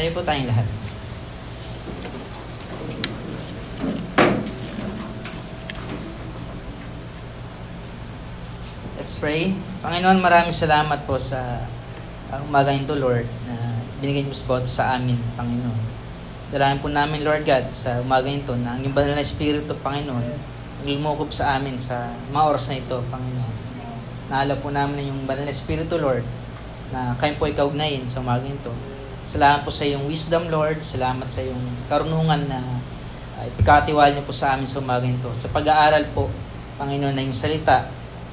Tayo po tayong lahat. Let's pray. Panginoon, maraming salamat po sa uh, umaga ito, Lord, na binigay niyo po sa amin, Panginoon. Dalahan po namin, Lord God, sa umaga ito na ang banal na Espiritu, Panginoon, lumukop sa amin sa mga oras na ito, Panginoon. Naala po namin yung banal na Espiritu, Lord, na kayo po ikaugnayin sa umaga ito. Salamat po sa iyong wisdom, Lord. Salamat sa iyong karunungan na uh, ipikatiwal niyo po sa amin sa umaga ito. Sa pag-aaral po, Panginoon, na yung salita,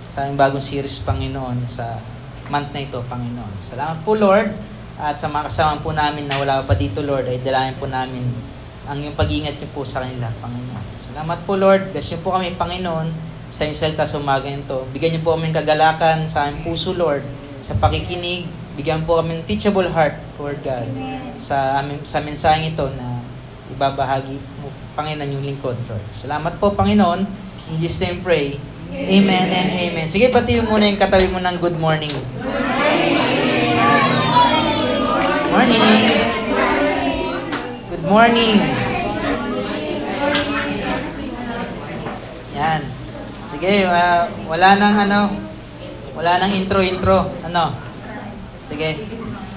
sa aming bagong series, Panginoon, sa month na ito, Panginoon. Salamat po, Lord. At sa mga kasama po namin na wala pa dito, Lord, ay dalayan po namin ang yung pag-ingat niyo po sa kanila, Panginoon. Salamat po, Lord. Bless niyo po kami, Panginoon, sa inyong salita sa umaga ito. Bigyan niyo po kami kagalakan sa aming puso, Lord, sa pakikinig. Bigyan po kami ng teachable heart, Lord God, sa, amin, sa mensaheng ito na ibabahagi mo, Panginoon, yung lingkod, Lord. Salamat po, Panginoon. In Jesus' name pray. Amen and amen. Sige, pati yung muna yung katabi mo ng good morning. Good morning. Morning. Good morning. Yan. Sige, uh, wala nang ano, wala nang intro-intro. Ano? Sige.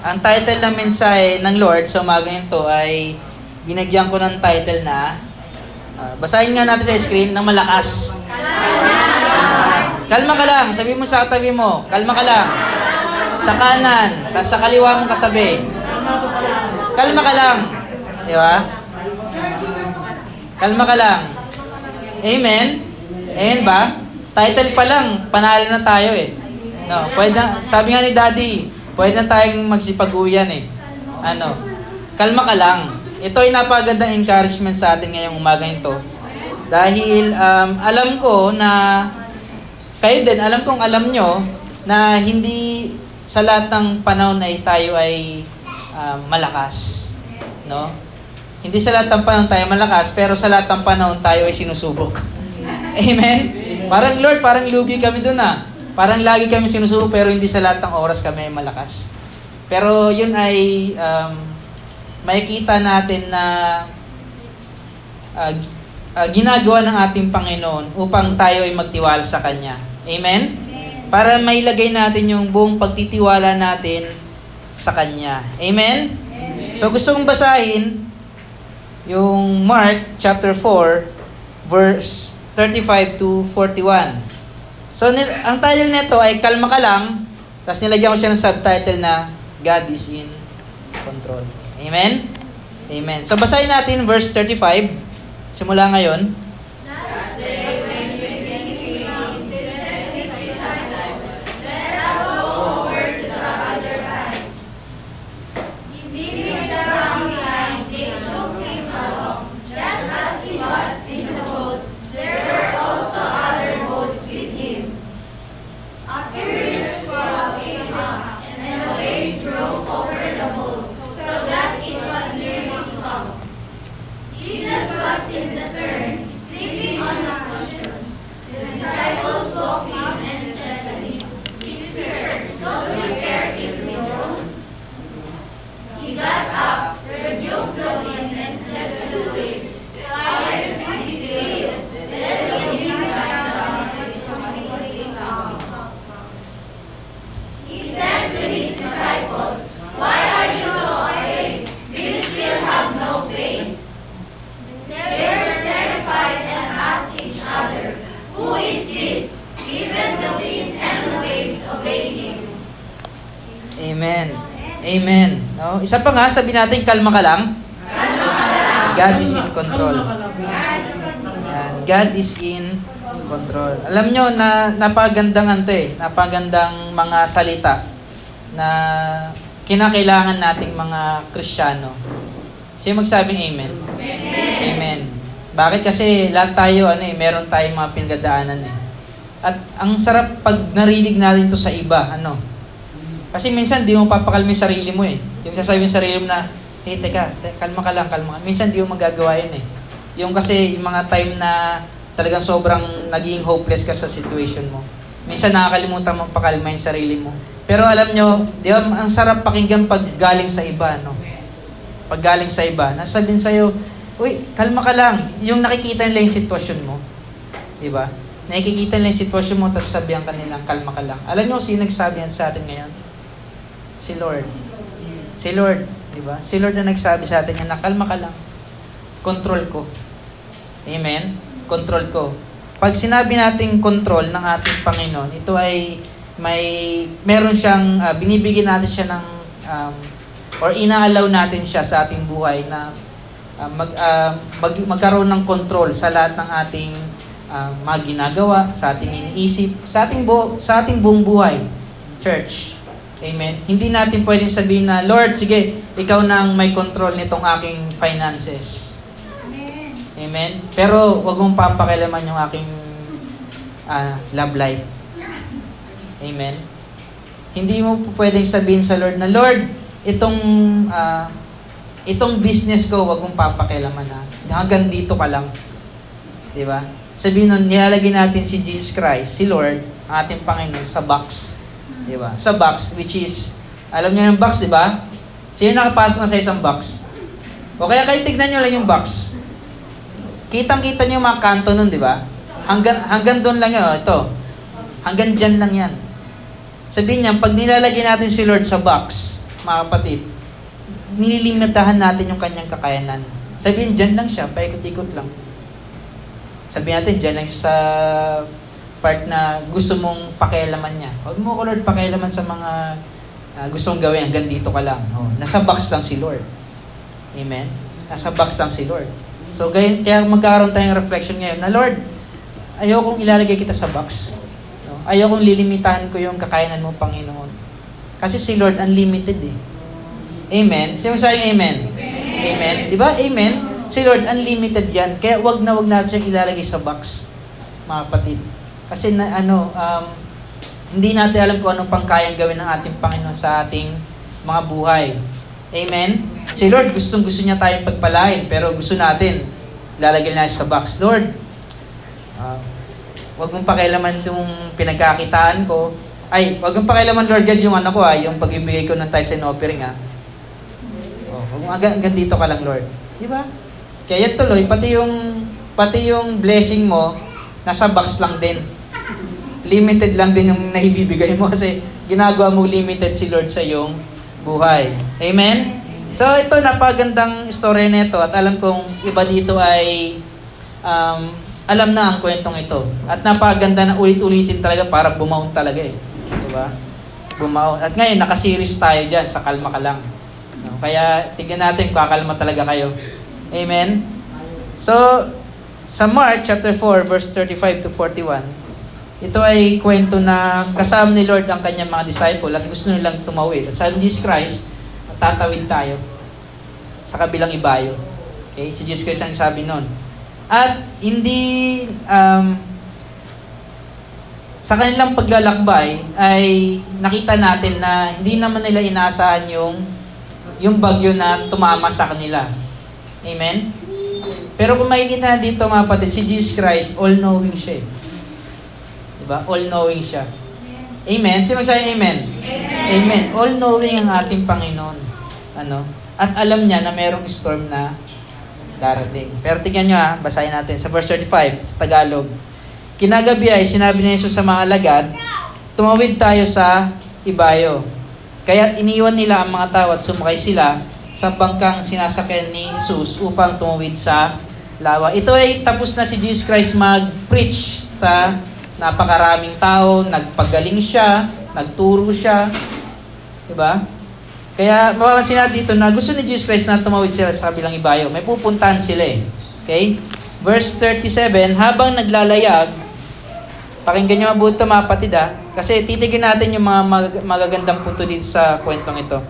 Ang title ng mensahe ng Lord sa umaga ito ay binagyan ko ng title na uh, basahin nga natin sa screen ng malakas. Kalma ka lang. Sabi mo sa katabi mo. Kalma ka lang. Sa kanan. Tapos sa kaliwa mong katabi. Kalma ka lang. Di ba? Kalma ka lang. Amen? Amen ba? Title pa lang. Panalo na tayo eh. No, pwede sabi nga ni Daddy, pwede na tayong magsipag-uyan eh. Ano? Kalma ka lang. Ito ay napagandang encouragement sa atin ngayong umaga ito. Dahil um, alam ko na kayo din, alam kong alam nyo na hindi sa lahat ng panahon ay tayo ay uh, malakas. No? Hindi sa lahat ng panahon tayo malakas, pero sa lahat ng panahon tayo ay sinusubok. Amen? Parang Lord, parang lugi kami doon ah. Parang lagi kami sinusubok, pero hindi sa lahat ng oras kami ay malakas. Pero yun ay um, makikita natin na uh, uh, ginagawa ng ating Panginoon upang tayo ay magtiwala sa Kanya. Amen? Para mailagay natin yung buong pagtitiwala natin sa Kanya. Amen? So gusto kong basahin yung Mark chapter 4 verse 35 to 41. So ang title nito ay Kalma ka lang, tapos nilagyan ko siya ng subtitle na God is in control. Amen? Amen. So basahin natin verse 35 simula ngayon. Isa pa nga, sabi natin, kalma ka lang. God is in control. Yan. God is in control. Alam nyo, na, napagandang anto eh, napagandang mga salita na kinakailangan nating mga Kristiyano. Sino magsabing amen? Amen. Amen. Bakit? Kasi lahat tayo, ano eh, meron tayong mga pinagdaanan eh. At ang sarap pag narinig natin to sa iba, ano, kasi minsan di mo papakalma yung sarili mo eh. Yung sasabihin sa sarili mo na, hey, teka, te, kalma ka lang, kalma ka. Minsan di mo magagawa yun eh. Yung kasi yung mga time na talagang sobrang naging hopeless ka sa situation mo. Minsan nakakalimutan mo pakalma yung sarili mo. Pero alam nyo, di ba, ang sarap pakinggan pag galing sa iba, no? pag galing sa iba, nasabihin sa'yo, uy, kalma ka lang. Yung nakikita nila yung sitwasyon mo. Di ba? Nakikita nila yung sitwasyon mo, tapos sabihan ka nilang, kalma ka lang. Alam nyo, sino nagsabi yan sa atin ngayon? Si Lord. Si Lord. Di ba? Si Lord na nagsabi sa atin yan, na kalma ka lang. Control ko. Amen? Control ko. Pag sinabi nating control ng ating Panginoon, ito ay may meron siyang uh, binibigyan natin siya ng um, or inaalaw natin siya sa ating buhay na uh, mag, uh, mag, magkaroon ng control sa lahat ng ating uh, mga ginagawa, sa ating iniisip, sa ating bu- sa ating buong buhay. Church. Amen. Hindi natin pwedeng sabihin na, Lord, sige, ikaw nang may control nitong aking finances. Amen? Pero wag mong papakilaman yung aking uh, love life. Amen? Hindi mo pwedeng sabihin sa Lord na, Lord, itong uh, itong business ko, wag mong papakilaman na. Hanggang dito ka lang. Di ba? Sabihin nun, nilalagay natin si Jesus Christ, si Lord, ating Panginoon, sa box. Di ba? Sa box, which is, alam niyo yung box, di ba? Sino nakapasok na sa isang box? O kaya kayo tignan nyo lang yung box. Kitang-kita niyo yung mga kanto nun, di ba? Hanggang, hanggang doon lang yun. Oh, ito. Hanggang dyan lang yan. Sabihin niya, pag nilalagay natin si Lord sa box, mga kapatid, nililimitahan natin yung kanyang kakayanan. Sabihin, dyan lang siya, paikot-ikot lang. Sabihin natin, dyan lang siya sa part na gusto mong pakialaman niya. Huwag mo ko, Lord, pakialaman sa mga uh, gustong gawin, hanggang dito ka lang. Oh, nasa box lang si Lord. Amen? Nasa box lang si Lord. So, kaya, kaya magkaroon tayong reflection ngayon na, Lord, ayokong ilalagay kita sa box. No? Ayokong lilimitahan ko yung kakayanan mo, Panginoon. Kasi si Lord unlimited eh. Amen? Sino sa amen? Amen. Amen. Di ba? Amen? Si Lord unlimited yan. Kaya wag na wag natin siyang ilalagay sa box, mga kapatid. Kasi na, ano, um, hindi natin alam kung anong pang kayang gawin ng ating Panginoon sa ating mga buhay. Amen? Si Lord, gustong gusto niya tayong pagpalain, pero gusto natin, lalagyan natin sa box. Lord, uh, wag mong pakialaman itong pinagkakitaan ko. Ay, wag mong pakialaman, Lord God, yung ano ko, ah, yung pag-ibigay ko ng tithes and offering, ah. Oh, wag mong hanggang dito ka lang, Lord. Di ba? Kaya tuloy, pati yung, pati yung blessing mo, nasa box lang din. Limited lang din yung naibibigay mo kasi ginagawa mo limited si Lord sa iyong buhay. Amen? So ito, napagandang story nito at alam kong iba dito ay um, alam na ang kwentong ito. At napaganda na ulit-ulitin talaga para bumaon talaga eh. Di ba? Bumaon. At ngayon, nakaseries tayo dyan sa kalma ka lang. No? Kaya tignan natin, kakalma talaga kayo. Amen? So, sa Mark chapter 4 verse 35 to 41, ito ay kwento na kasama ni Lord ang kanyang mga disciple at gusto nilang tumawid. At sabi ni Jesus Christ, tatawid tayo sa kabilang ibayo. Okay? Si Jesus Christ ang sabi noon. At hindi um, sa kanilang paglalakbay ay nakita natin na hindi naman nila inaasahan yung yung bagyo na tumama sa kanila. Amen? Pero kung makikita na dito mga kapatid, si Jesus Christ, all-knowing siya. Eh. Diba? All-knowing siya. Amen? Sino magsabi amen? Amen? Amen. All-knowing ang ating Panginoon. Ano? At alam niya na mayroong storm na darating. Pero tingnan nyo ha, basahin natin sa verse 35 sa Tagalog. Kinagabi ay sinabi ni Jesus sa mga alagad, tumawid tayo sa Ibayo. Kaya iniwan nila ang mga tao at sumakay sila sa bangkang sinasakyan ni Jesus upang tumawid sa lawa. Ito ay tapos na si Jesus Christ mag-preach sa napakaraming tao, nagpagaling siya, nagturo siya. Diba? Kaya mapapansin natin dito na gusto ni Jesus Christ na tumawid sila sa kabilang ibayo. May pupuntahan sila eh. Okay? Verse 37, habang naglalayag, pakinggan nyo mabuti ito mga patid ha, kasi titigin natin yung mga mag- magagandang punto dito sa kwentong ito.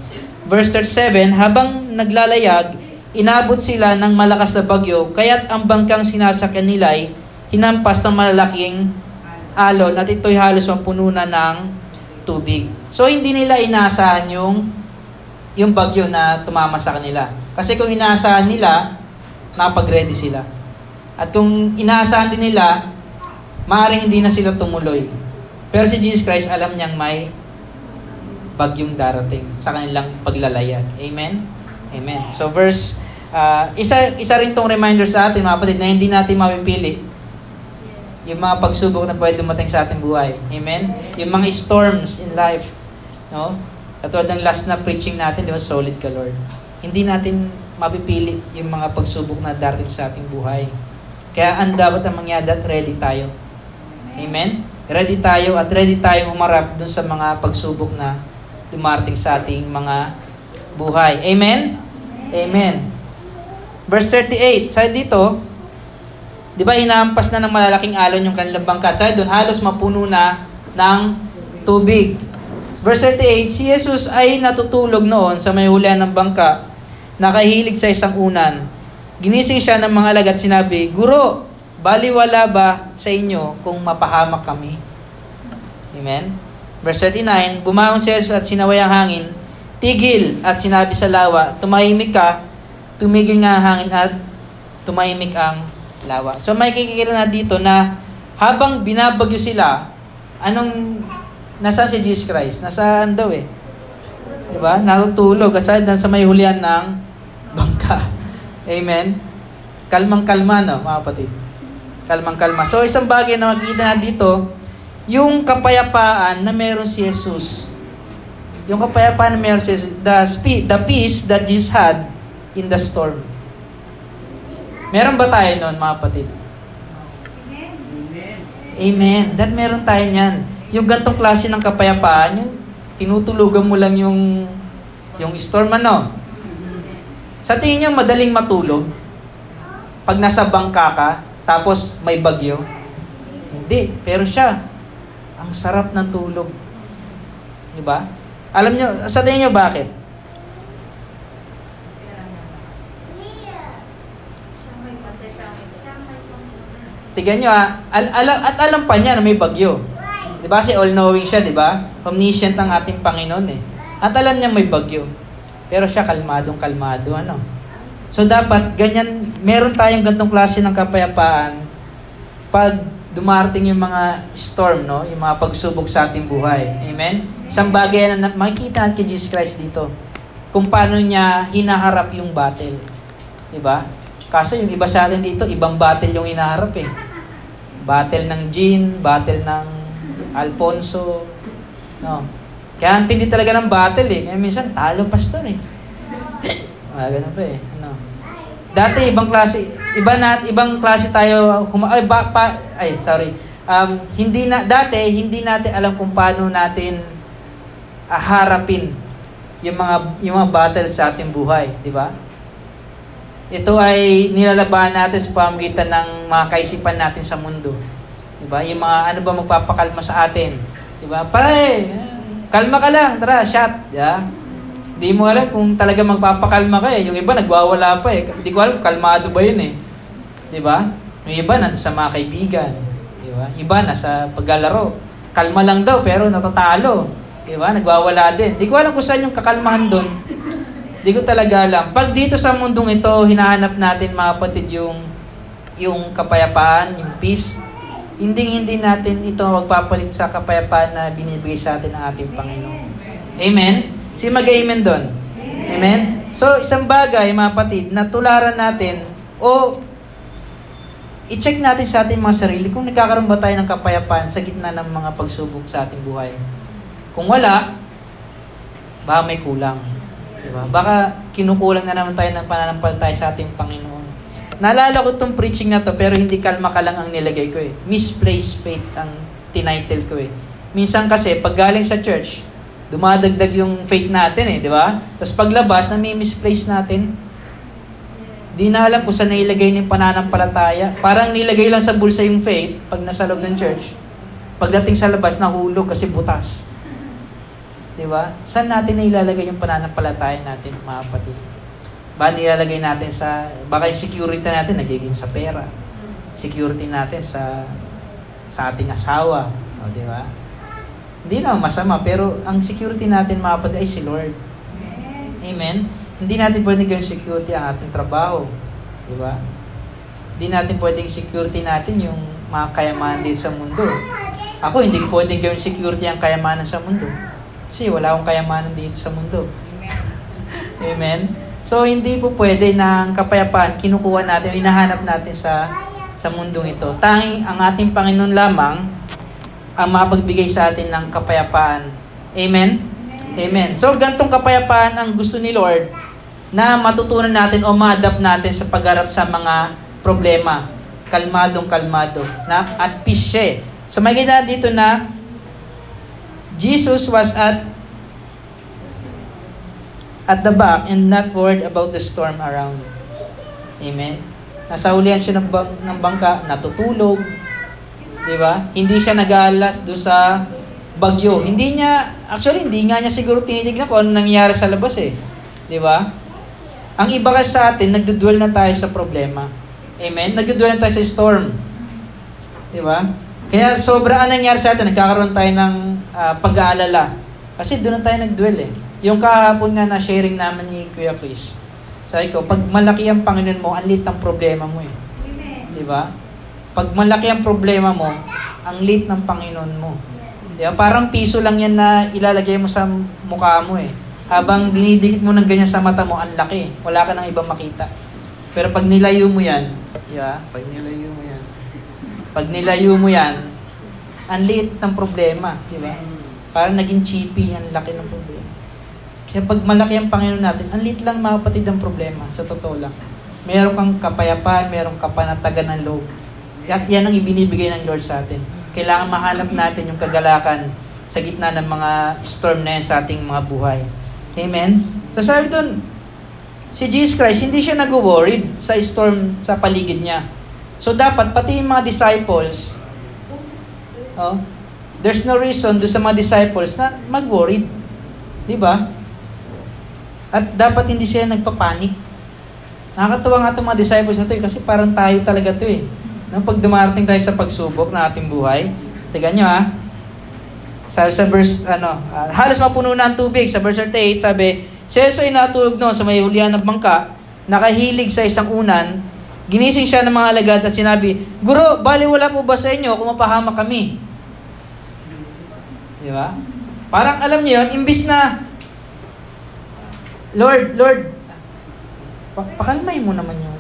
Verse 37, habang naglalayag, inabot sila ng malakas na bagyo, kaya't ang bangkang sinasakyan nila hinampas ng malalaking alon at ito'y halos mapuno na ng tubig. So hindi nila inaasahan yung yung bagyo na tumama sa kanila. Kasi kung inaasahan nila, nakapag-ready sila. At kung inaasahan din nila, maaaring hindi na sila tumuloy. Pero si Jesus Christ, alam niyang may bagyong darating sa kanilang paglalayag. Amen? Amen. So verse, uh, isa, isa rin tong reminder sa atin mga kapatid na hindi natin mapipili yung mga pagsubok na pwede dumating sa ating buhay. Amen? Yung mga storms in life. No? Katulad ng last na preaching natin, di ba, solid ka, Lord. Hindi natin mapipili yung mga pagsubok na darating sa ating buhay. Kaya ang dapat na mangyari, ready tayo. Amen? Ready tayo at ready tayo humarap dun sa mga pagsubok na dumarating sa ating mga buhay. Amen? Amen. Verse 38, sa dito, Di ba hinampas na ng malalaking alon yung kanilang bangka? Sa doon, halos mapuno na ng tubig. Verse 38, si Jesus ay natutulog noon sa may hulihan ng bangka, nakahilig sa isang unan. Ginising siya ng mga lagat sinabi, Guro, baliwala ba sa inyo kung mapahamak kami? Amen? Verse 39, bumangon si Jesus at sinaway ang hangin, tigil at sinabi sa lawa, tumahimik ka, tumigil nga ang hangin at tumahimik ang lawa. So may kikikita na dito na habang binabagyo sila, anong, nasa si Jesus Christ? Nasaan daw eh? Di ba? Natutulog at sa, sa may hulihan ng bangka. Amen? Kalmang-kalma, no, mga kapatid? Kalmang-kalma. So, isang bagay na makikita na dito, yung kapayapaan na meron si Jesus. Yung kapayapaan na meron si Jesus. The, speed, the peace that Jesus had in the storm. Meron ba tayo noon, mga kapatid? Amen. Amen. That meron tayo niyan. Yung gantong klase ng kapayapaan, yung tinutulugan mo lang yung yung storm ano. Sa tingin niyo madaling matulog? Pag nasa bangka ka, tapos may bagyo? Hindi. Pero siya, ang sarap ng tulog. Di ba? Alam niyo, sa tingin niyo bakit? Tigan nyo ha, al- al- at alam pa niya na may bagyo. Di ba? Kasi all-knowing siya, di ba? Omniscient ang ating Panginoon eh. At alam niya may bagyo. Pero siya kalmadong kalmado, ano? So dapat, ganyan, meron tayong gantong klase ng kapayapaan pag dumarating yung mga storm, no? Yung mga pagsubok sa ating buhay. Amen? Isang bagay na makikita natin kay Jesus Christ dito. Kung paano niya hinaharap yung battle. Di ba? Kaso yung iba sa atin dito, ibang battle yung hinaharap eh. Battle ng Jean, battle ng Alfonso. No. Kaya ang tindi talaga ng battle eh. Kaya minsan, talo pastor eh. ah, ganun pa eh. Ano. Dati ibang klase, iba na ibang klase tayo huma, ay, ba, pa, ay sorry. Um, hindi na dati hindi natin alam kung paano natin aharapin yung mga yung mga battles sa ating buhay, di ba? Ito ay nilalabanan natin sa pamamagitan ng mga kaisipan natin sa mundo. Di ba? Yung mga ano ba magpapakalma sa atin. Di ba? Pare, kalma ka lang, tara, shot. Yeah? Hindi mo alam kung talaga magpapakalma ka eh. Yung iba nagwawala pa eh. Hindi ko alam kalmado ba yun eh. Di ba? Yung iba nasa mga kaibigan. Di ba? Iba nasa paglalaro. Kalma lang daw pero natatalo. Di ba? Nagwawala din. Hindi ko alam kung saan yung kakalmahan doon. Di ko talaga alam. Pag dito sa mundong ito, hinahanap natin mga kapatid yung, yung kapayapaan, yung peace. Hindi hindi natin ito magpapalit sa kapayapaan na binibigay sa atin ng ating Panginoon. Amen? Si mag-amen doon. Amen? So, isang bagay, mga kapatid, na tularan natin o i-check natin sa ating mga sarili kung nagkakaroon ba tayo ng kapayapaan sa gitna ng mga pagsubok sa ating buhay. Kung wala, baka may kulang. Diba? Baka kinukulang na naman tayo ng pananampalataya sa ating Panginoon. Naalala ko itong preaching na to pero hindi kalma ka lang ang nilagay ko eh. Misplaced faith ang tinitle ko eh. Minsan kasi pag galing sa church, dumadagdag yung faith natin eh, di ba? Tapos paglabas, nami-misplace natin. Di na alam kung saan nailagay ng pananampalataya. Parang nilagay lang sa bulsa yung faith pag nasa loob ng church. Pagdating sa labas, nahulog kasi butas. Di ba? Saan natin na ilalagay yung pananampalataya natin, mga kapatid? Ba nilalagay natin sa, baka yung security natin nagiging sa pera. Security natin sa sa ating asawa. O, di ba? Hindi na masama, pero ang security natin, mga kapatid, ay si Lord. Amen? Hindi natin pwedeng gawin security ang ating trabaho. Di ba? Hindi natin pwedeng security natin yung mga kayamanan dito sa mundo. Ako, hindi pwedeng gawin security ang kayamanan sa mundo kasi wala akong kayamanan dito sa mundo. Amen? So, hindi po pwede na ang kapayapaan kinukuha natin, hinahanap natin sa sa mundong ito. Tanging ang ating Panginoon lamang ang mapagbigay sa atin ng kapayapaan. Amen? Amen. So, gantong kapayapaan ang gusto ni Lord na matutunan natin o ma-adapt natin sa pagharap sa mga problema. Kalmadong kalmado. Na, at peace siya. So, may kita dito na Jesus was at at the back and not worried about the storm around. Amen. Nasa ulian siya ng, ng bangka, natutulog. Di ba? Hindi siya nag-aalas do sa bagyo. Hindi niya, actually, hindi nga niya siguro tinitignan kung ano nangyayari sa labas eh. Di ba? Ang iba kasi sa atin, nagdudwell na tayo sa problema. Amen? Nagdudwell na tayo sa storm. Di ba? Kaya sobra ang nangyari sa atin, nagkakaroon tayo ng uh, pag-aalala. Kasi doon na tayo nagdwell eh. Yung kahapon nga na sharing naman ni Kuya Chris, sabi ko, pag malaki ang Panginoon mo, ang lit ng problema mo eh. Di ba? Pag malaki ang problema mo, ang lit ng Panginoon mo. Di ba? Parang piso lang yan na ilalagay mo sa mukha mo eh. Habang dinidikit mo ng ganyan sa mata mo, ang laki. Wala ka nang ibang makita. Pero pag nilayo mo yan, di ba? Pag nilayo mo yan, pag nilayo mo yan, ang liit ng problema, di ba? Parang naging chippy, ang laki ng problema. Kaya pag malaki ang Panginoon natin, ang liit lang mga ang problema, sa totoo lang. Meron kang kapayapaan, meron ka panatagan ng loob. At yan ang ibinibigay ng Lord sa atin. Kailangan mahanap natin yung kagalakan sa gitna ng mga storm na yan sa ating mga buhay. Amen? So sabi doon, si Jesus Christ, hindi siya nag-worried sa storm sa paligid niya. So dapat, pati yung mga disciples, oh, there's no reason do sa mga disciples na mag-worried. Di ba? At dapat hindi sila nagpapanik. Nakakatuwa nga itong mga disciples na ito eh, kasi parang tayo talaga ito eh. Nang pag dumarating tayo sa pagsubok na ating buhay, tigan nyo ha, sabi sa verse, ano, uh, halos mapuno na ang tubig. Sa verse 38, sabi, si Jesus ay natulog noon sa may hulihan ng bangka, nakahilig sa isang unan, ginising siya ng mga alagad at sinabi, Guro, bali wala po ba sa inyo kung mapahamak kami? Di ba? Parang alam niyo yun, imbis na Lord, Lord, pakalmay mo naman yung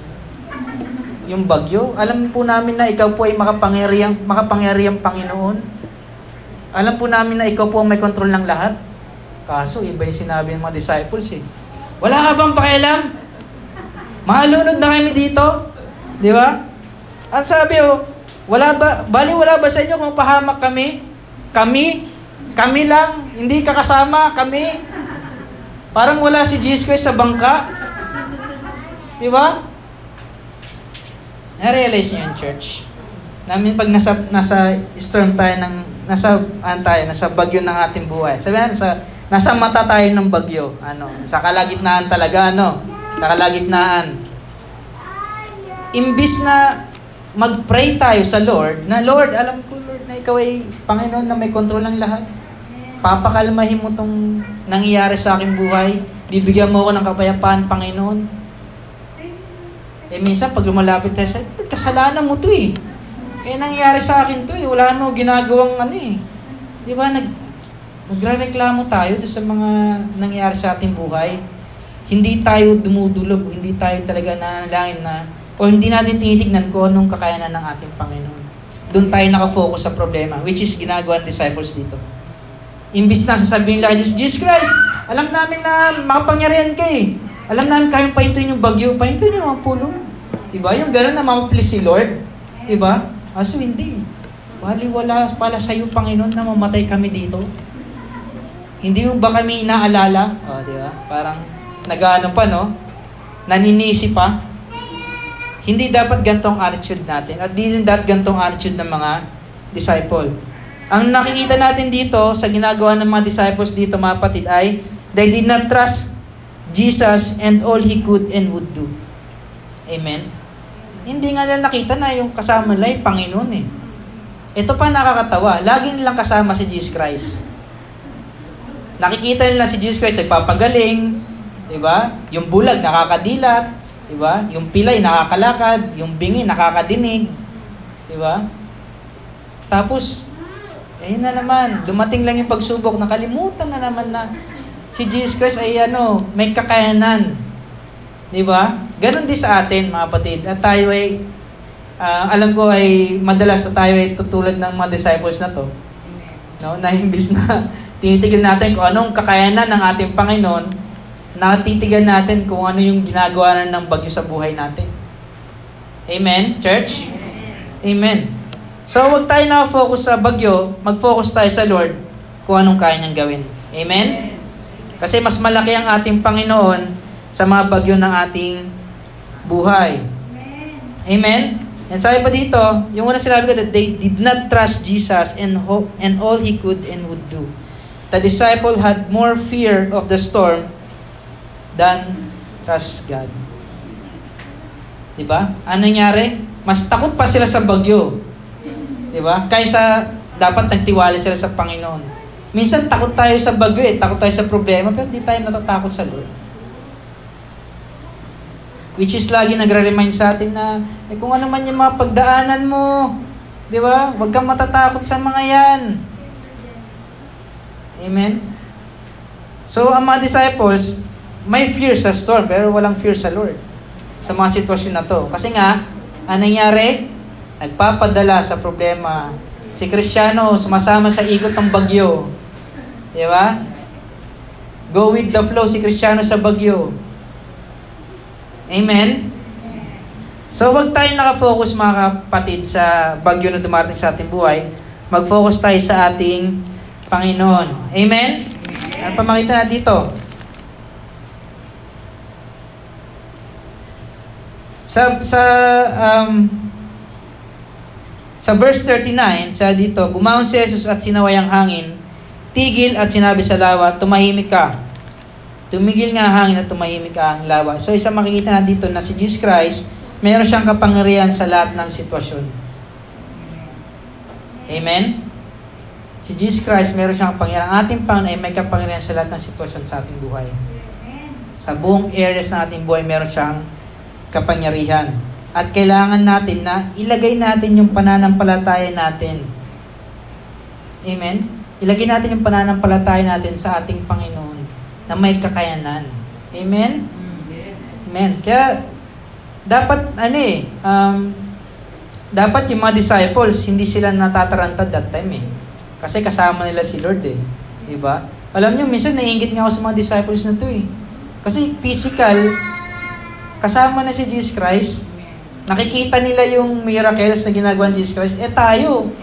yung bagyo. Alam po namin na ikaw po ay makapangyarihang, makapangyarihang Panginoon. Alam po namin na ikaw po ang may kontrol ng lahat. Kaso, iba yung sinabi ng mga disciples eh. Wala ka bang pakialam? Mahalunod na kami dito. Di ba? At sabi oh, wala ba, bali wala ba sa inyo kung pahamak kami? Kami? Kami lang? Hindi ka kasama? Kami? Parang wala si Jesus Christ sa bangka. Di ba? Na-realize niyo yun, church? Namin pag nasa, nasa storm tayo ng, nasa, an tayo, nasa bagyo ng ating buhay. Sabi natin, sa, nasa mata tayo ng bagyo. Ano, sa kalagitnaan talaga, ano? Sa kalagitnaan. Imbis na mag-pray tayo sa Lord, na Lord, alam ko, Lord, na ikaw ay Panginoon na may kontrol ng lahat papakalmahin mo tong nangyayari sa aking buhay. Bibigyan mo ako ng kapayapaan, Panginoon. Eh minsan pag lumalapit tayo sa kasalanan mo to eh. Kaya nangyayari sa akin to eh. Wala mo ginagawang ano eh. Di ba? Nag, nagre-reklamo tayo sa mga nangyayari sa ating buhay. Hindi tayo dumudulog, hindi tayo talaga nanalangin na, o hindi natin tinitignan kung anong kakayanan ng ating Panginoon. Doon tayo nakafocus sa problema, which is ginagawa ng disciples dito. Imbis na sasabihin lang Jesus, Christ, alam namin na makapangyarihan ka eh. Alam namin kayong pahintuin yung bagyo, pahintuin yung mga pulo. Diba? Yung gano'n na mapaplis si Lord. Diba? Aso hindi. Bali wala pala sa iyo, Panginoon, na mamatay kami dito. Hindi mo ba kami inaalala? O, oh, di ba? Parang nag-ano pa, no? Naninisi pa. Hindi dapat gantong attitude natin. At di din dapat gantong attitude ng mga disciple. Ang nakikita natin dito sa ginagawa ng mga disciples dito mga patid ay they did not trust Jesus and all He could and would do. Amen? Hindi nga nila nakita na yung kasama nila yung Panginoon eh. Ito pa nakakatawa. Lagi nilang kasama si Jesus Christ. Nakikita nila si Jesus Christ nagpapagaling, di ba? Yung bulag nakakadilat, di ba? Yung pilay nakakalakad, yung bingi nakakadinig, di ba? Tapos Ayun na naman, dumating lang yung pagsubok, nakalimutan na naman na si Jesus Christ ay ano, may kakayanan Di ba? Ganon din sa atin, mga kapatid. At tayo ay, uh, alam ko ay madalas na tayo ay tutulad ng mga disciples na to. No? Na imbis na tinitigil natin kung anong kakayanan ng ating Panginoon, natitigan natin kung ano yung ginagawa ng bagyo sa buhay natin. Amen, church? Amen. So, huwag tayo na-focus sa bagyo, mag-focus tayo sa Lord kung anong kaya niyang gawin. Amen? Kasi mas malaki ang ating Panginoon sa mga bagyo ng ating buhay. Amen? And sabi pa dito, yung una sinabi ko that they did not trust Jesus and, hope, and all he could and would do. The disciple had more fear of the storm than trust God. Diba? Ano nangyari? Mas takot pa sila sa bagyo. Diba? Kaysa dapat nagtiwala sila sa Panginoon. Minsan takot tayo sa bagyo eh, takot tayo sa problema, pero hindi tayo natatakot sa Lord. Which is lagi nagre-remind sa atin na eh, kung ano man yung mga pagdaanan mo, di ba? Huwag kang matatakot sa mga yan. Amen? So, ang mga disciples, may fear sa storm, pero walang fear sa Lord. Sa mga sitwasyon na to. Kasi nga, ang nangyari? Nagpapadala sa problema. Si Kristiyano, sumasama sa ikot ng bagyo. Di ba? Go with the flow si Kristiyano sa bagyo. Amen? So, wag tayo nakafocus mga kapatid sa bagyo na dumarating sa ating buhay. Mag-focus tayo sa ating Panginoon. Amen? Ano pa makita? Sa, sa, um, sa verse 39, sa dito, Bumaon si Jesus at sinaway ang hangin, tigil at sinabi sa lawa, tumahimik ka. Tumigil nga hangin at tumahimik ang lawa. So isang makikita na dito na si Jesus Christ, meron siyang kapangyarihan sa lahat ng sitwasyon. Amen? Si Jesus Christ, meron siyang kapangyarihan. Ang ating Panginoon ay may kapangyarihan sa lahat ng sitwasyon sa ating buhay. Sa buong areas ng ating buhay, meron siyang kapangyarihan. At kailangan natin na ilagay natin yung pananampalataya natin. Amen? Ilagay natin yung pananampalataya natin sa ating Panginoon na may kakayanan. Amen? Amen. Kaya, dapat, ano eh, um, dapat yung mga disciples, hindi sila natatarantad that time eh. Kasi kasama nila si Lord eh. Diba? Alam nyo, minsan naiingit nga ako sa mga disciples na to eh. Kasi physical, kasama na si Jesus Christ, nakikita nila yung miracles na ginagawa ni Jesus Christ, eh tayo,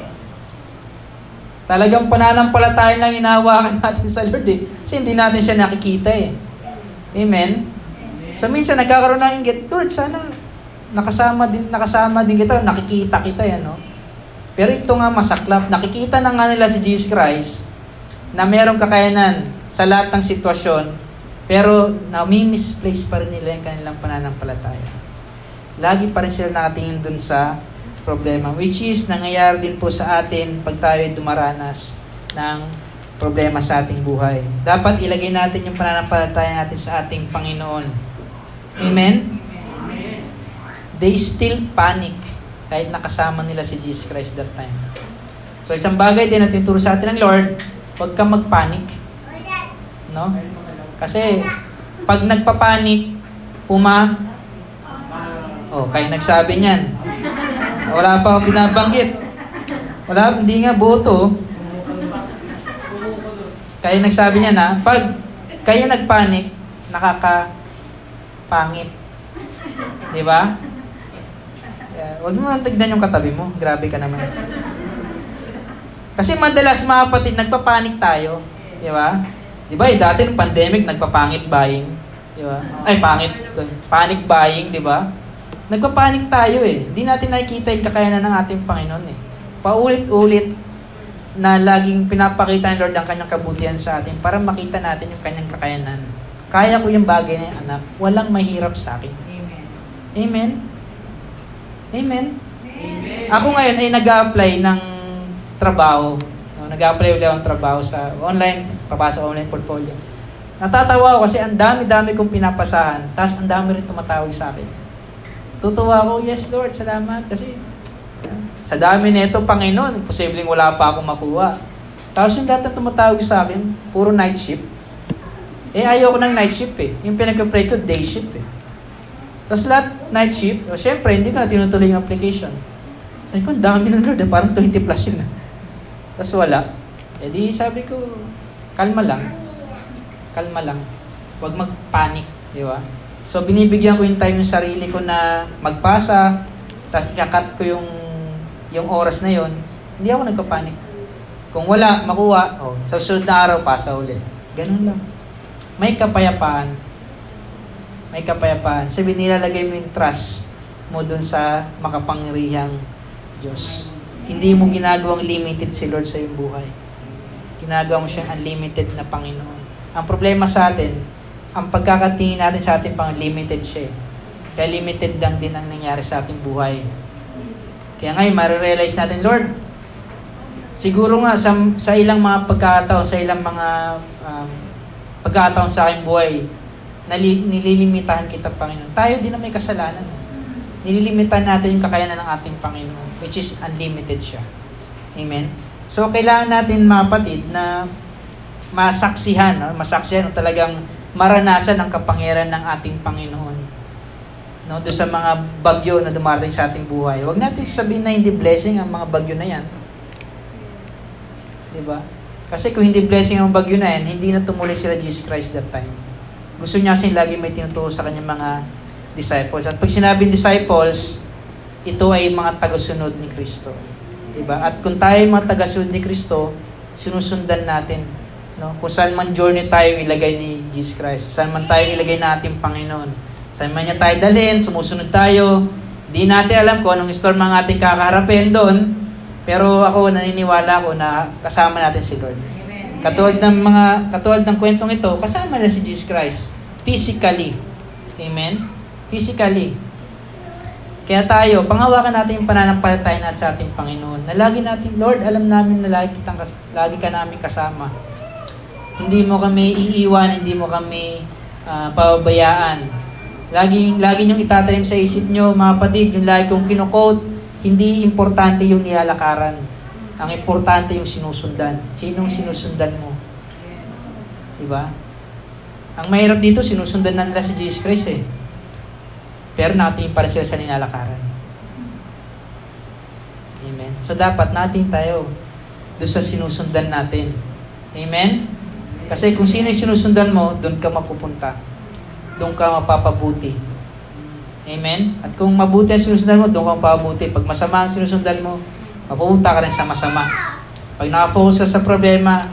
Talagang pananampalataya lang inahawakan natin sa Lord eh. Kasi hindi natin siya nakikita eh. Amen? So minsan nagkakaroon ng inggit, Lord, sana nakasama din, nakasama din kita, nakikita kita yan, no? Pero ito nga masaklap, nakikita na nga nila si Jesus Christ na merong kakayanan sa lahat ng sitwasyon, pero nami-misplace pa rin nila yung kanilang pananampalataya. Lagi pa rin sila nakatingin dun sa problema, which is nangyayari din po sa atin pag tayo ay dumaranas ng problema sa ating buhay. Dapat ilagay natin yung pananampalataya natin sa ating Panginoon. Amen? They still panic kahit nakasama nila si Jesus Christ that time. So isang bagay din na tinuturo sa atin ng Lord, huwag kang magpanic. No? Kasi pag nagpapanik, puma, oh, kaya nagsabi niyan, wala pa akong binabanggit. Wala, hindi nga boto. Kaya nagsabi niya na, pag kayo nagpanik, nakakapangit. Di ba? Uh, huwag mo nang tignan yung katabi mo. Grabe ka naman. Kasi madalas mga kapatid, nagpapanik tayo. Di ba? Di ba, eh, dati ng pandemic, nagpapangit buying. Di ba? Ay, pangit. Panic buying, di ba? Nagpapanik tayo eh. Hindi natin nakikita yung kakayanan ng ating Panginoon eh. Paulit-ulit na laging pinapakita ni Lord ang kanyang kabutihan sa atin para makita natin yung kanyang kakayanan. Kaya ko yung bagay na yung anak. Walang mahirap sa akin. Amen. Amen? Amen? Amen. Ako ngayon ay nag-apply ng trabaho. Nag-apply ulit akong trabaho sa online, papasok online portfolio. Natatawa ako kasi ang dami-dami kong pinapasahan, tapos ang dami rin tumatawag sa akin. Tutuwa ako, yes Lord, salamat. Kasi sa dami nito, Panginoon, posibleng wala pa akong makuha. Tapos yung lahat na tumatawag sa akin, puro night shift. Eh, ayaw ko ng night shift eh. Yung pinag-pray ko, day shift eh. Tapos lahat night shift, o syempre, hindi ko na tinutuloy yung application. Sabi ko, dami ng Lord, parang 20 plus yun. Tapos wala. E di sabi ko, kalma lang. Kalma lang. Huwag magpanic, di ba? So binibigyan ko yung time yung sarili ko na magpasa, tapos ikakat ko yung yung oras na yon, hindi ako nagpapanik. Kung wala, makuha, oh, sa susunod na araw, pasa ulit. Ganun lang. May kapayapaan may kapayapaan. Sabi, nilalagay mo yung trust mo dun sa makapangyarihang Diyos. Hindi mo ginagawang limited si Lord sa iyong buhay. Ginagawa mo siyang unlimited na Panginoon. Ang problema sa atin, ang pagkakatingin natin sa ating pang limited siya. Eh. Kaya limited lang din ang nangyari sa ating buhay. Kaya ngayon, marirealize natin, Lord, siguro nga sa, sa ilang mga pagkataon, sa ilang mga um, pagkataon sa aking buhay, nali, nililimitahan kita, Panginoon. Tayo din na may kasalanan. Nililimitahan natin yung kakayanan ng ating Panginoon, which is unlimited siya. Amen? So, kailangan natin, mga kapatid, na masaksihan, no? masaksihan o talagang maranasan ang kapangyarihan ng ating Panginoon. No, do sa mga bagyo na dumarating sa ating buhay. Huwag natin sabihin na hindi blessing ang mga bagyo na yan. 'Di ba? Kasi kung hindi blessing ang bagyo na yan, hindi na tumuloy sila Jesus Christ that time. Gusto niya kasi lagi may tinuturo sa kanyang mga disciples. At pag sinabing disciples, ito ay mga tagasunod ni Kristo. Diba? At kung tayo ay mga tagasunod ni Kristo, sinusundan natin. No? Kung saan man journey tayo ilagay ni Jesus Christ. Saan man tayo ilagay natin Panginoon. Saan man niya tayo dalhin, sumusunod tayo. Di natin alam kung anong storm ang ating kakaharapin doon. Pero ako naniniwala ko na kasama natin si Lord. Katulad ng mga katulad ng kwentong ito, kasama na si Jesus Christ physically. Amen. Physically. Kaya tayo, panghawakan natin yung pananampalataya natin sa ating Panginoon. Na lagi natin, Lord, alam namin na lagi, kitang, lagi ka namin kasama. Hindi mo kami iiwan, hindi mo kami uh, pababayaan. Lagi, lagi niyong itatanim sa isip niyo, mga kapatid, yung lagi kong kinukot, hindi importante yung nilalakaran ang importante yung sinusundan. Sinong sinusundan mo? Diba? Ang mahirap dito, sinusundan na nila si Jesus Christ eh. Pero natin para sila sa ninalakaran. Amen. So dapat natin tayo doon sa sinusundan natin. Amen? Kasi kung sino yung sinusundan mo, doon ka mapupunta. Doon ka mapapabuti. Amen? At kung mabuti ang sinusundan mo, doon ka mapapabuti. Pag masama ang sinusundan mo, mapupunta ka rin sa masama. Pag nakafocus ka sa problema,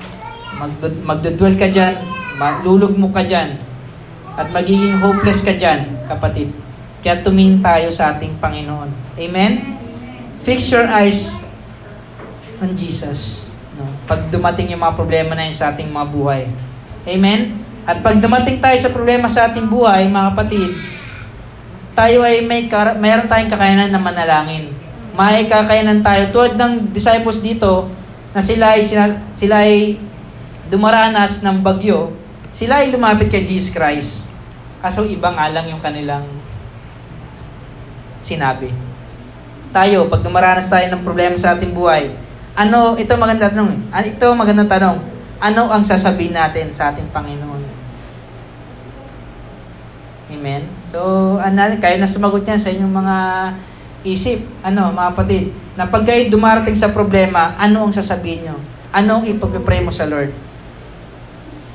magd- magdudwell ka dyan, malulugmo ka dyan, at magiging hopeless ka dyan, kapatid. Kaya tumingin tayo sa ating Panginoon. Amen? Fix your eyes on Jesus. No? Pag dumating yung mga problema na yun sa ating mga buhay. Amen? At pag dumating tayo sa problema sa ating buhay, mga kapatid, tayo ay may kar- mayroon tayong kakayanan na manalangin may kakayanan tayo. Tulad ng disciples dito, na sila ay, sila ay dumaranas ng bagyo, sila ay lumapit kay Jesus Christ. Kaso iba nga yung kanilang sinabi. Tayo, pag dumaranas tayo ng problema sa ating buhay, ano, ito magandang tanong. Ah, ito magandang tanong. Ano ang sasabihin natin sa ating Panginoon? Amen? So, ano, kayo na sumagot yan sa inyong mga isip, ano, mga kapatid, na pag kayo dumarating sa problema, ano ang sasabihin nyo? Ano ang ipagpipray mo sa Lord?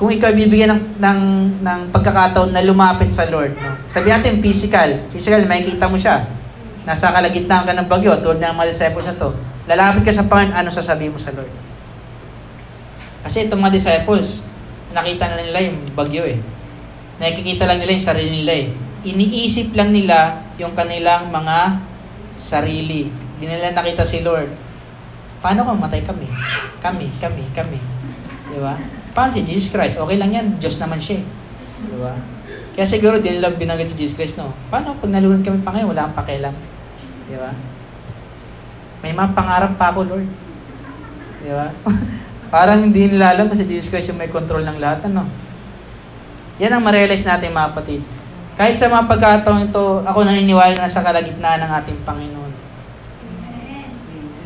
Kung ikaw bibigyan ng, ng, ng pagkakataon na lumapit sa Lord, no? sabi natin physical, physical, makikita mo siya. Nasa kalagitnaan ka ng bagyo, tulad ng mga disciples na to. Lalapit ka sa Panginoon, ano sasabihin mo sa Lord? Kasi itong mga disciples, nakita na nila yung bagyo eh. Nakikita lang nila yung sarili nila eh. Iniisip lang nila yung kanilang mga sarili. Hindi nila nakita si Lord. Paano kung matay kami? Kami, kami, kami. Di ba? Paano si Jesus Christ? Okay lang yan. Diyos naman siya. Di ba? Kaya siguro din nila binanggit si Jesus Christ, no? Paano pag nalunod kami pa ngayon, wala kang pakialam? Di ba? May mga pangarap pa ako, Lord. Di ba? Parang hindi nila alam si Jesus Christ yung may control ng lahat, ano? Yan ang ma-realize natin, mga kapatid. Kahit sa mga pagkataon ito, ako naniniwala na sa kalagitnaan ng ating Panginoon.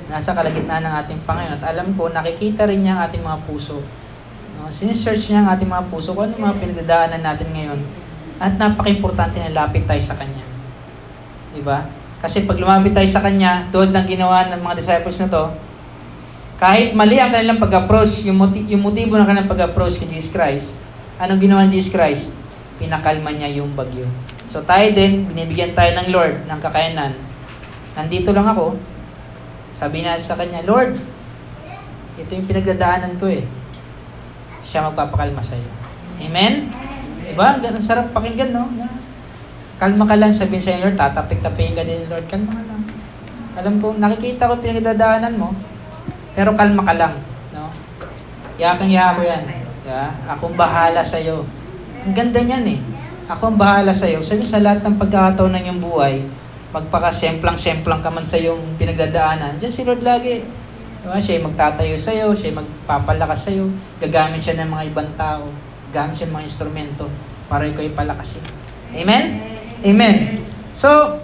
Nasa kalagitnaan ng ating Panginoon. At alam ko, nakikita rin niya ang ating mga puso. No? Sinesearch niya ang ating mga puso kung ano mga pinagdadaanan natin ngayon. At napaka-importante na lapit tayo sa Kanya. Diba? Kasi pag lumapit tayo sa Kanya, tulad ng ginawa ng mga disciples na to, kahit mali ang kanilang pag-approach, yung, moti- yung motibo ng kanilang pag-approach kay Jesus Christ, anong ginawa ni Jesus Christ? Pinakalma niya yung bagyo. So tayo din, binibigyan tayo ng Lord ng kakayanan. Nandito lang ako. Sabi na sa kanya, Lord, ito yung pinagdadaanan ko eh. Siya magpapakalma sa iyo. Amen? Diba? Ang sarap pakinggan, no? Na, kalma ka lang, sabihin sa Lord, tatapik-tapikin ka din, Lord, kalma ka lang. Alam ko, nakikita ko pinagdadaanan mo, pero kalma ka lang, no? Yakang yaka ko yan. Yeah? Akong bahala sa iyo. Ang ganda niyan eh. Ako ang bahala sa iyo. Sabi sa lahat ng pagkakataon ng iyong buhay, magpaka-semplang-semplang ka man sa iyong pinagdadaanan, Diyan si Lord lagi. Diba? Siya magtatayo sa iyo, siya magpapalakas sa iyo, gagamit siya ng mga ibang tao, gamit siya ng mga instrumento para ikaw ipalakasin. Amen? Amen. So,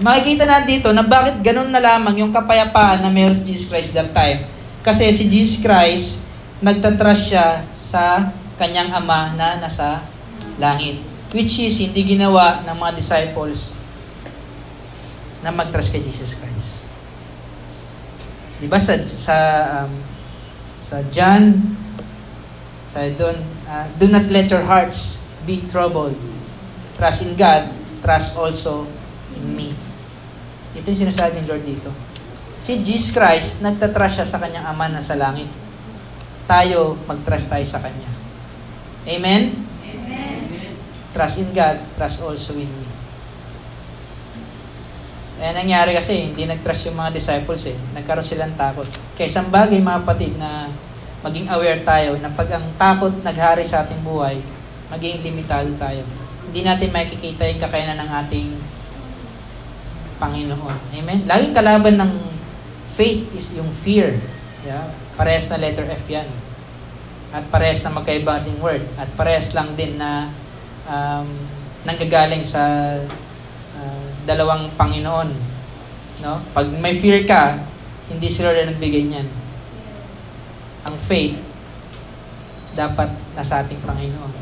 makikita natin dito na bakit ganun na lamang yung kapayapaan na meron si Jesus Christ that time. Kasi si Jesus Christ, nagtatrust siya sa kanyang ama na nasa langit. Which is, hindi ginawa ng mga disciples na mag-trust kay Jesus Christ. Di ba sa, sa, um, sa John, sa doon, uh, do not let your hearts be troubled. Trust in God, trust also in me. Ito yung sinasabi ng Lord dito. Si Jesus Christ, nagtatrust siya sa kanyang Ama na sa langit. Tayo, mag-trust tayo sa Kanya. Amen? Amen. Trust in God, trust also in me. Eh, nangyari kasi, hindi nag-trust yung mga disciples eh. Nagkaroon silang takot. Kaya isang bagay, mga kapatid, na maging aware tayo na pag ang takot naghari sa ating buhay, maging limitado tayo hindi natin makikita yung kakayanan ng ating Panginoon. Amen? Laging kalaban ng faith is yung fear. Yeah? Parehas na letter F yan. At parehas na magkaiba ding word. At parehas lang din na um, nanggagaling sa dalawang Panginoon. No? Pag may fear ka, hindi si Lord ang nagbigay niyan. Ang faith, dapat nasa ating Panginoon.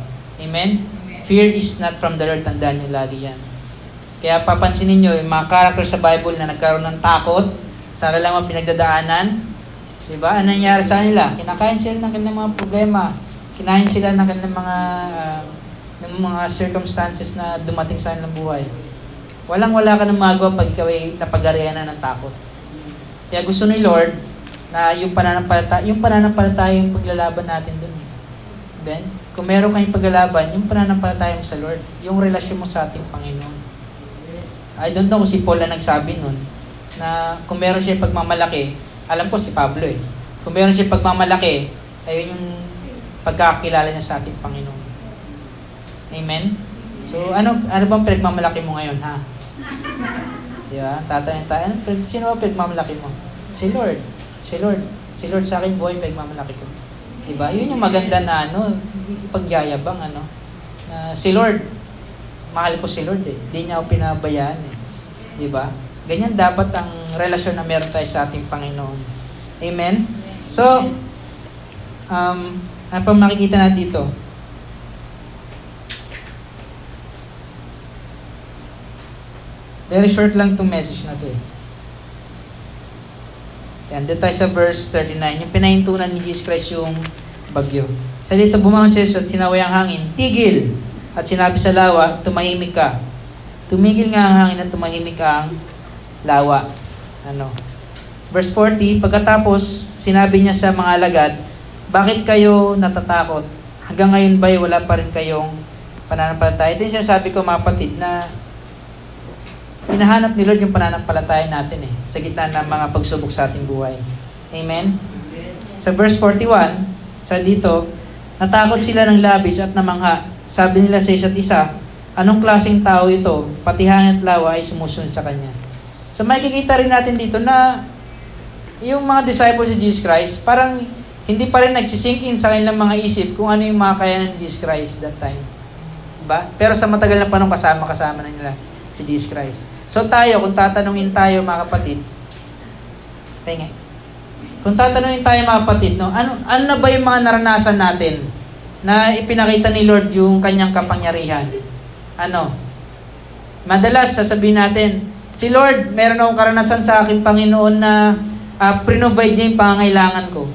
Amen? Fear is not from the Lord. Tandaan nyo lagi yan. Kaya papansinin nyo, yung mga character sa Bible na nagkaroon ng takot, sa kanilang mga pinagdadaanan, di ba? Ano nangyari sa kanila? Kinakain sila ng kanilang mga problema. Kinain sila ng kanilang mga uh, ng mga circumstances na dumating sa kanilang buhay. Walang wala ka nang magawa pag ikaw ay napagarihan na ng takot. Kaya gusto ni Lord na yung pananampalataya, yung pananampalataya yung paglalaban natin dun. Ben? Kung meron kayong paglalaban, yung pananampalataya mo sa Lord, yung relasyon mo sa ating Panginoon. I don't know kung si Paul na nagsabi nun, na kung meron siya pagmamalaki, alam ko si Pablo eh, kung meron siya pagmamalaki, ayun yung pagkakilala niya sa ating Panginoon. Amen? So, ano ano bang pinagmamalaki mo ngayon, ha? Di ba? Tatanong tayo, ano, sino ba pinagmamalaki mo? Si Lord. Si Lord. Si Lord sa akin buhay, pinagmamalaki ko. Diba? Yun yung maganda na ano, pagyayabang ano. Na si Lord, mahal ko si Lord eh. Hindi niya ako pinabayaan eh. Diba? Ganyan dapat ang relasyon na meron tayo sa ating Panginoon. Amen? So, um, ano pa makikita natin dito? Very short lang itong message na to eh. Yan, dito tayo sa verse 39. Yung pinahintunan ni Jesus Christ yung bagyo. Sa dito bumangon si Jesus at sinaway ang hangin, tigil! At sinabi sa lawa, tumahimik ka. Tumigil nga ang hangin at tumahimik ang lawa. Ano? Verse 40, pagkatapos, sinabi niya sa mga alagad, bakit kayo natatakot? Hanggang ngayon ba'y wala pa rin kayong pananampalataya? Ito yung sinasabi ko mga patid na hinahanap ni Lord yung pananampalataya natin eh, sa gitna ng mga pagsubok sa ating buhay. Amen? Sa verse 41, sa dito, natakot sila ng labis at namangha. Sabi nila sa isa't isa, anong klaseng tao ito? Pati hangin at lawa ay sumusunod sa kanya. So makikita rin natin dito na yung mga disciples ni Jesus Christ, parang hindi pa rin nagsisink in sa kanilang mga isip kung ano yung mga kaya ng Jesus Christ that time. Diba? Pero sa matagal na panong kasama-kasama na nila si Jesus Christ. So tayo, kung tatanungin tayo mga kapatid, pengi. Kung tatanungin tayo mga kapatid, no, ano, ano na ba yung mga naranasan natin na ipinakita ni Lord yung kanyang kapangyarihan? Ano? Madalas, sasabihin natin, si Lord, meron akong karanasan sa aking Panginoon na uh, pre-provide niya yung pangangailangan ko.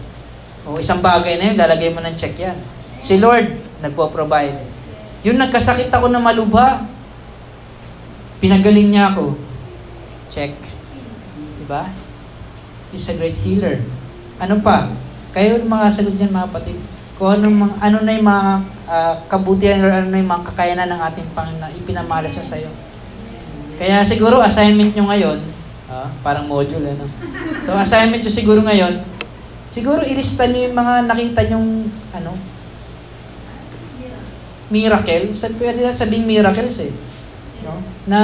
O isang bagay na yun, lalagay mo ng check yan. Si Lord, nagpo-provide. Yung nagkasakit ako na malubha, pinagaling niya ako. Check. Diba? He's a great healer. Ano pa? Kayo mga sagot niyan mga kapatid. Kung ano, mga, ano na yung mga uh, kabutihan or ano na yung mga kakayanan ng ating Panginoon na ipinamalas siya sa iyo. Kaya siguro assignment nyo ngayon, uh, parang module ano. So assignment nyo siguro ngayon, siguro ilista nyo yung mga nakita nyong ano, miracle. Pwede na sabing miracles eh. No? Na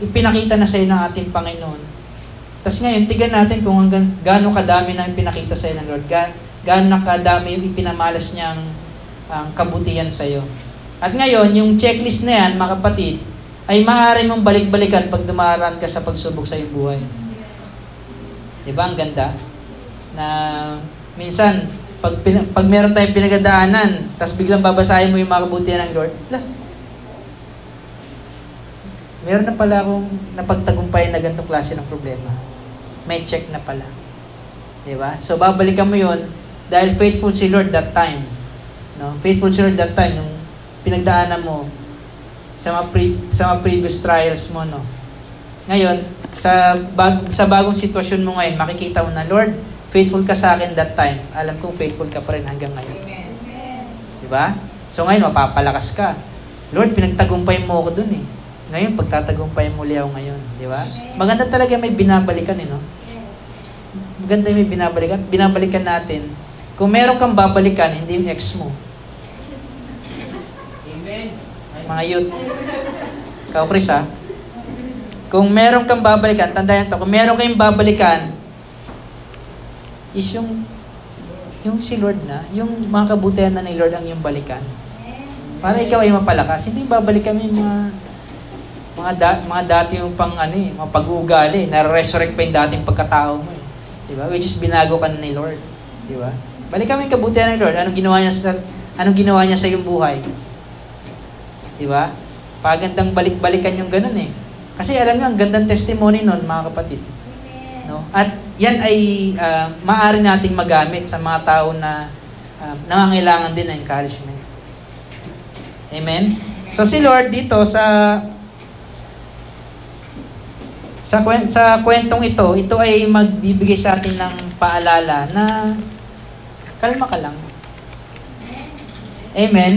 ipinakita na sa iyo ng ating Panginoon. Tapos ngayon, tigan natin kung hanggang gaano kadami na ipinakita sa iyo ng Lord. Ga, gaano kadami yung ipinamalas niyang ang um, kabutihan sa iyo. At ngayon, yung checklist na yan, mga kapatid, ay maaari mong balik-balikan pag dumaraan ka sa pagsubok sa iyong buhay. Di ba? Ang ganda. Na minsan, pag, pag meron tayong pinagdaanan, tapos biglang babasahin mo yung mga kabutihan ng Lord, lah, meron na pala akong napagtagumpay na ganitong klase ng problema. May check na pala. Di ba? So, babalikan mo yon dahil faithful si Lord that time. No? Faithful si Lord that time, yung pinagdaanan mo, sa mga, pre, sa mga previous trials mo, no? Ngayon, sa, bag, sa bagong sitwasyon mo ngayon, makikita mo na, Lord, faithful ka sa akin that time. Alam kong faithful ka pa rin hanggang ngayon. Di ba? So ngayon, mapapalakas ka. Lord, pinagtagumpay mo ako dun eh. Ngayon, pagtatagumpay mo ako ngayon. Di ba? Maganda talaga may binabalikan eh, no? Maganda may binabalikan. Binabalikan natin. Kung meron kang babalikan, hindi yung ex mo mga youth. Ikaw, Chris, ha? Kung meron kang babalikan, tandaan to, kung meron kayong babalikan, is yung yung si Lord na, yung mga kabutihan na ni Lord ang yung balikan. Para ikaw ay mapalakas. Hindi babalikan mo yung mga mga, da, mga dati yung pang ano eh, mga pag-uugali, na-resurrect pa yung dating pagkatao mo eh. Di ba? Which is binago ka na ni Lord. Di ba? Mo yung kabutihan ni Lord. Anong ginawa niya sa anong ginawa niya sa iyong buhay? Di ba? Pagandang balik-balikan yung ganun eh. Kasi alam niyo, ang gandang testimony nun, mga kapatid. No? At yan ay uh, maaari nating magamit sa mga tao na uh, nangangailangan din ng encouragement. Amen? So si Lord dito sa sa, sa kwentong ito, ito ay magbibigay sa atin ng paalala na kalma ka lang. Amen?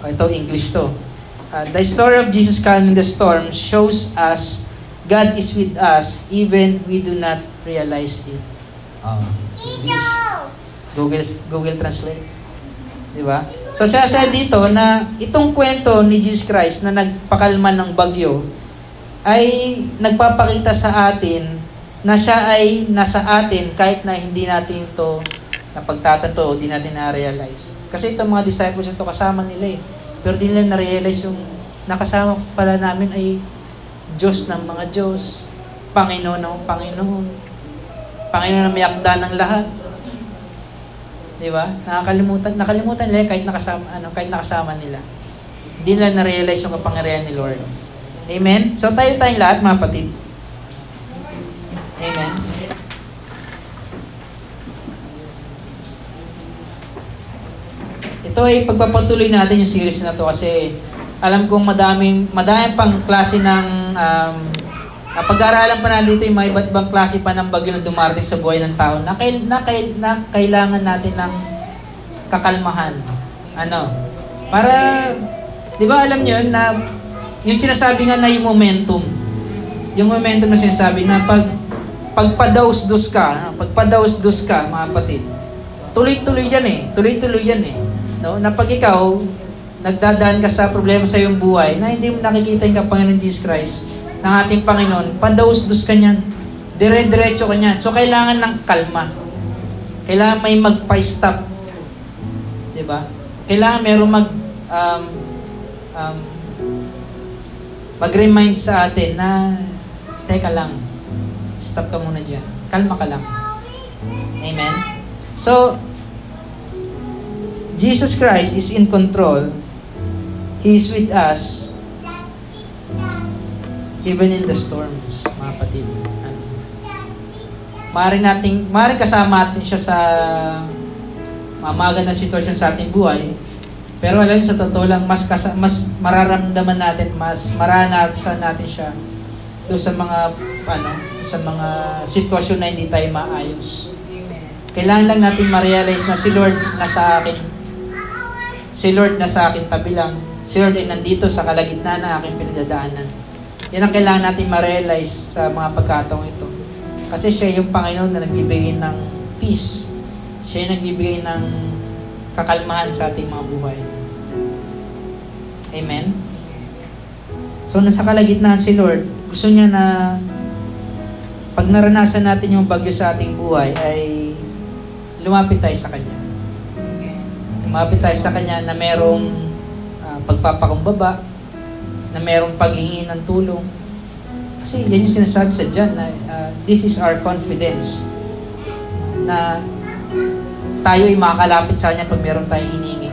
Oh, ito, English to. Uh, the story of Jesus calming the storm shows us God is with us even we do not realize it. Uh, Google, Google Translate. Di ba? So siya sa dito na itong kwento ni Jesus Christ na nagpakalma ng bagyo ay nagpapakita sa atin na siya ay nasa atin kahit na hindi natin ito na pagtatanto o di natin na-realize. Kasi itong mga disciples ito kasama nila eh. Pero di nila na-realize yung nakasama pala namin ay Diyos ng mga Diyos, Panginoon ng Panginoon, Panginoon na may ng lahat. Di ba? Nakakalimutan, nakalimutan nila kahit nakasama, ano, kahit nakasama nila. Hindi nila na-realize yung kapangyarihan ni Lord. Amen? So tayo tayong lahat, mga patid. Amen? Ito ay pagpapatuloy natin yung series na to kasi alam kong madaming, madaming pang klase ng um, pag-aaralan pa na dito yung mga iba't ibang klase pa ng bagyo na dumarating sa buhay ng tao na, kail, na, kail, na kailangan natin ng kakalmahan. Ano? Para, di ba alam nyo na yung sinasabi nga na yung momentum, yung momentum na sinasabi na pag pagpadaus-dus ka, pagpadaus-dus ka, mga kapatid, tuloy-tuloy yan eh. Tuloy-tuloy yan eh. No? Na pag ikaw, nagdadaan ka sa problema sa iyong buhay, na hindi mo nakikita yung Panginoon Jesus Christ, ng ating Panginoon, padaus-dus ka niyan. Dire-diretso ka niyan. So, kailangan ng kalma. Kailangan may magpa-stop. Ba? Kailangan meron mag um, um, mag-remind sa atin na teka lang, stop ka muna dyan. Kalma ka lang. Amen? So, Jesus Christ is in control He is with us even in the storms, mga kapatid. Ano? Maaari nating, maaari kasama natin siya sa mamaga na sitwasyon sa ating buhay. Pero alam sa totoo lang, mas, kasa, mas mararamdaman natin, mas maranasan natin siya do sa mga ano, sa mga sitwasyon na hindi tayo maayos. Kailangan lang natin ma-realize na si Lord nasa akin. Si Lord nasa akin tabi lang. Si Lord ay nandito sa kalagitnaan ng aking pinagdadaanan. Yan ang kailangan natin ma-realize sa mga pagkataong ito. Kasi siya yung Panginoon na nagbibigay ng peace. Siya yung nagbibigay ng kakalmahan sa ating mga buhay. Amen? So, nasa kalagitnaan si Lord, gusto niya na pag naranasan natin yung bagyo sa ating buhay, ay lumapit tayo sa Kanya. Lumapit tayo sa Kanya na merong uh, pagpapakumbaba, na merong paghingi ng tulong. Kasi yan yung sinasabi sa John na uh, this is our confidence na tayo ay makakalapit sa Kanya pag meron tayong hiningi.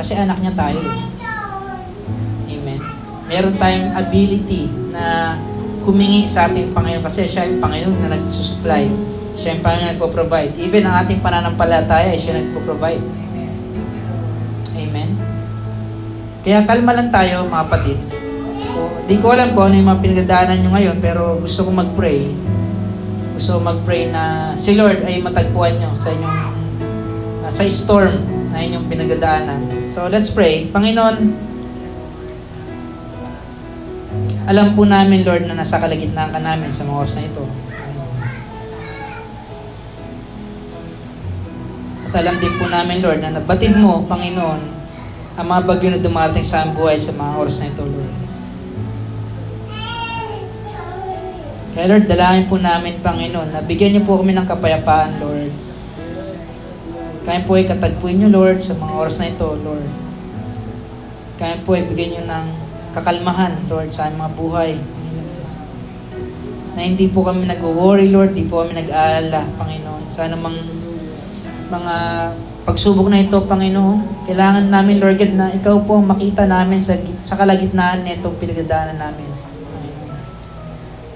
Kasi anak niya tayo. Amen. Meron tayong ability na humingi sa ating Panginoon kasi siya yung Panginoon na nagsusupply. Siya yung Panginoon na nagpo-provide. Even ang ating pananampalataya, siya nagpo-provide. Kaya kalma lang tayo, mga kapatid. Di ko alam kung ano yung mga pinagdaanan nyo ngayon, pero gusto ko mag-pray. Gusto ko mag-pray na si Lord ay matagpuan nyo sa inyong uh, sa storm na inyong pinagdaanan. So, let's pray. Panginoon, alam po namin, Lord, na nasa kalagitnaan ka namin sa mga oras na ito. At alam din po namin, Lord, na nabatid mo, Panginoon, ang mga bagyo na dumating sa aming buhay sa mga oras na ito, Lord. Kaya Lord, dalangin po namin, Panginoon, na bigyan niyo po kami ng kapayapaan, Lord. Kaya po ay katagpuin niyo, Lord, sa mga oras na ito, Lord. Kaya po ay bigyan niyo ng kakalmahan, Lord, sa aming mga buhay. Na hindi po kami nag-worry, Lord, hindi po kami nag-aalala, Panginoon. Sana mang mga pagsubok na ito, Panginoon, kailangan namin, Lord God, na ikaw po ang makita namin sa, sa kalagitnaan na itong pinagdaanan namin.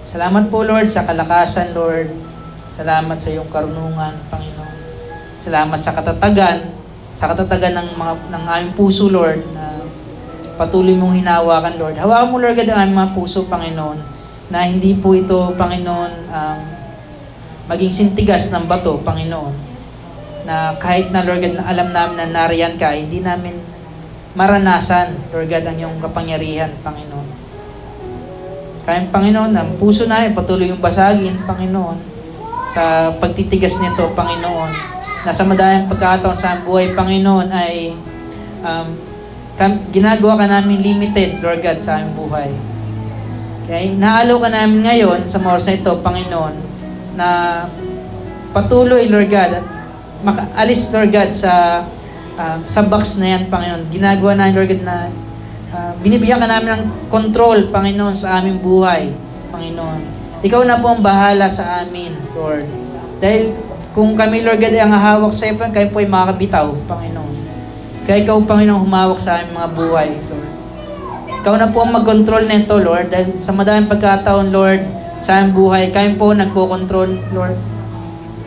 Salamat po, Lord, sa kalakasan, Lord. Salamat sa iyong karunungan, Panginoon. Salamat sa katatagan, sa katatagan ng, mga, ng aming puso, Lord, na patuloy mong hinawakan, Lord. Hawakan mo, Lord, ang aming mga puso, Panginoon, na hindi po ito, Panginoon, um, maging sintigas ng bato, Panginoon na kahit na Lord God, na alam namin na nariyan ka, hindi namin maranasan, Lord God, ang iyong kapangyarihan, Panginoon. Kaya Panginoon, ang puso namin patuloy yung basagin, Panginoon, sa pagtitigas nito, Panginoon, na sa madayang pagkakataon sa buhay, Panginoon, ay um, ginagawa ka namin limited, Lord God, sa aming buhay. Kaya naalo ka namin ngayon sa mga na ito, Panginoon, na patuloy, Lord God, at makaalis, Lord God, sa uh, sa box na yan, Panginoon. Ginagawa na, Lord God, na uh, binibigyan ka namin ng control, Panginoon, sa aming buhay, Panginoon. Ikaw na po ang bahala sa amin, Lord. Dahil kung kami, Lord God, ang hahawak sa iyo, kayo po ay makakabitaw, Panginoon. Kaya ikaw, Panginoon, humawak sa aming mga buhay, Lord. Ikaw na po ang mag-control nito, Lord. Dahil sa madaming pagkataon, Lord, sa aming buhay, kayo po nagko-control, Lord.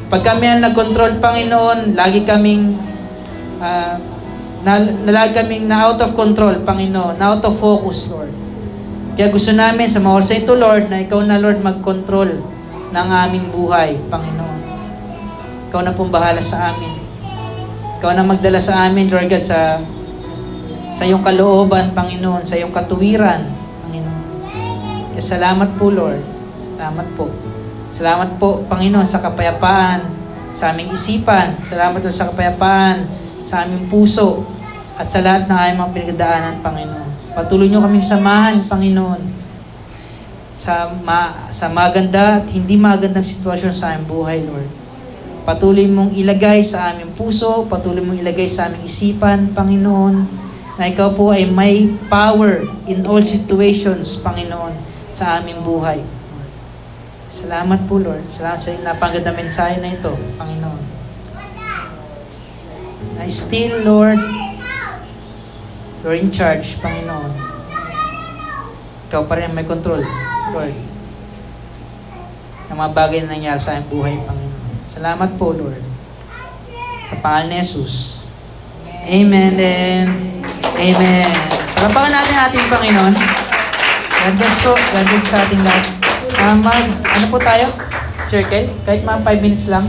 Pag kami ang nag-control, Panginoon, lagi kaming uh, na, lagi kaming na out of control, Panginoon, na out of focus, Lord. Kaya gusto namin sa mga oras ito, Lord, na ikaw na, Lord, mag-control ng aming buhay, Panginoon. Ikaw na pong bahala sa amin. Ikaw na magdala sa amin, Lord God, sa sa iyong kalooban, Panginoon, sa iyong katuwiran, Panginoon. Kaya salamat po, Lord. Salamat po. Salamat po, Panginoon, sa kapayapaan sa aming isipan. Salamat po sa kapayapaan sa aming puso at sa lahat ng aming mga pinagdaanan, Panginoon. Patuloy niyo kaming samahan, Panginoon, sa, ma, sa maganda at hindi magandang sitwasyon sa aming buhay, Lord. Patuloy mong ilagay sa aming puso, patuloy mong ilagay sa aming isipan, Panginoon, na ikaw po ay may power in all situations, Panginoon, sa aming buhay. Salamat po, Lord. Salamat sa napaganda mensahe na ito, Panginoon. Na still, Lord, You're in charge, Panginoon. Ikaw pa rin may control, Lord. Ng mga bagay na nangyari sa aking buhay, Panginoon. Salamat po, Lord. Sa pangalan ni Jesus. Amen and Amen. Palapakan natin ating Panginoon. God bless po. God bless sa ating lahat. Uh, mag, ano po tayo? Circle? Kahit mga 5 minutes lang.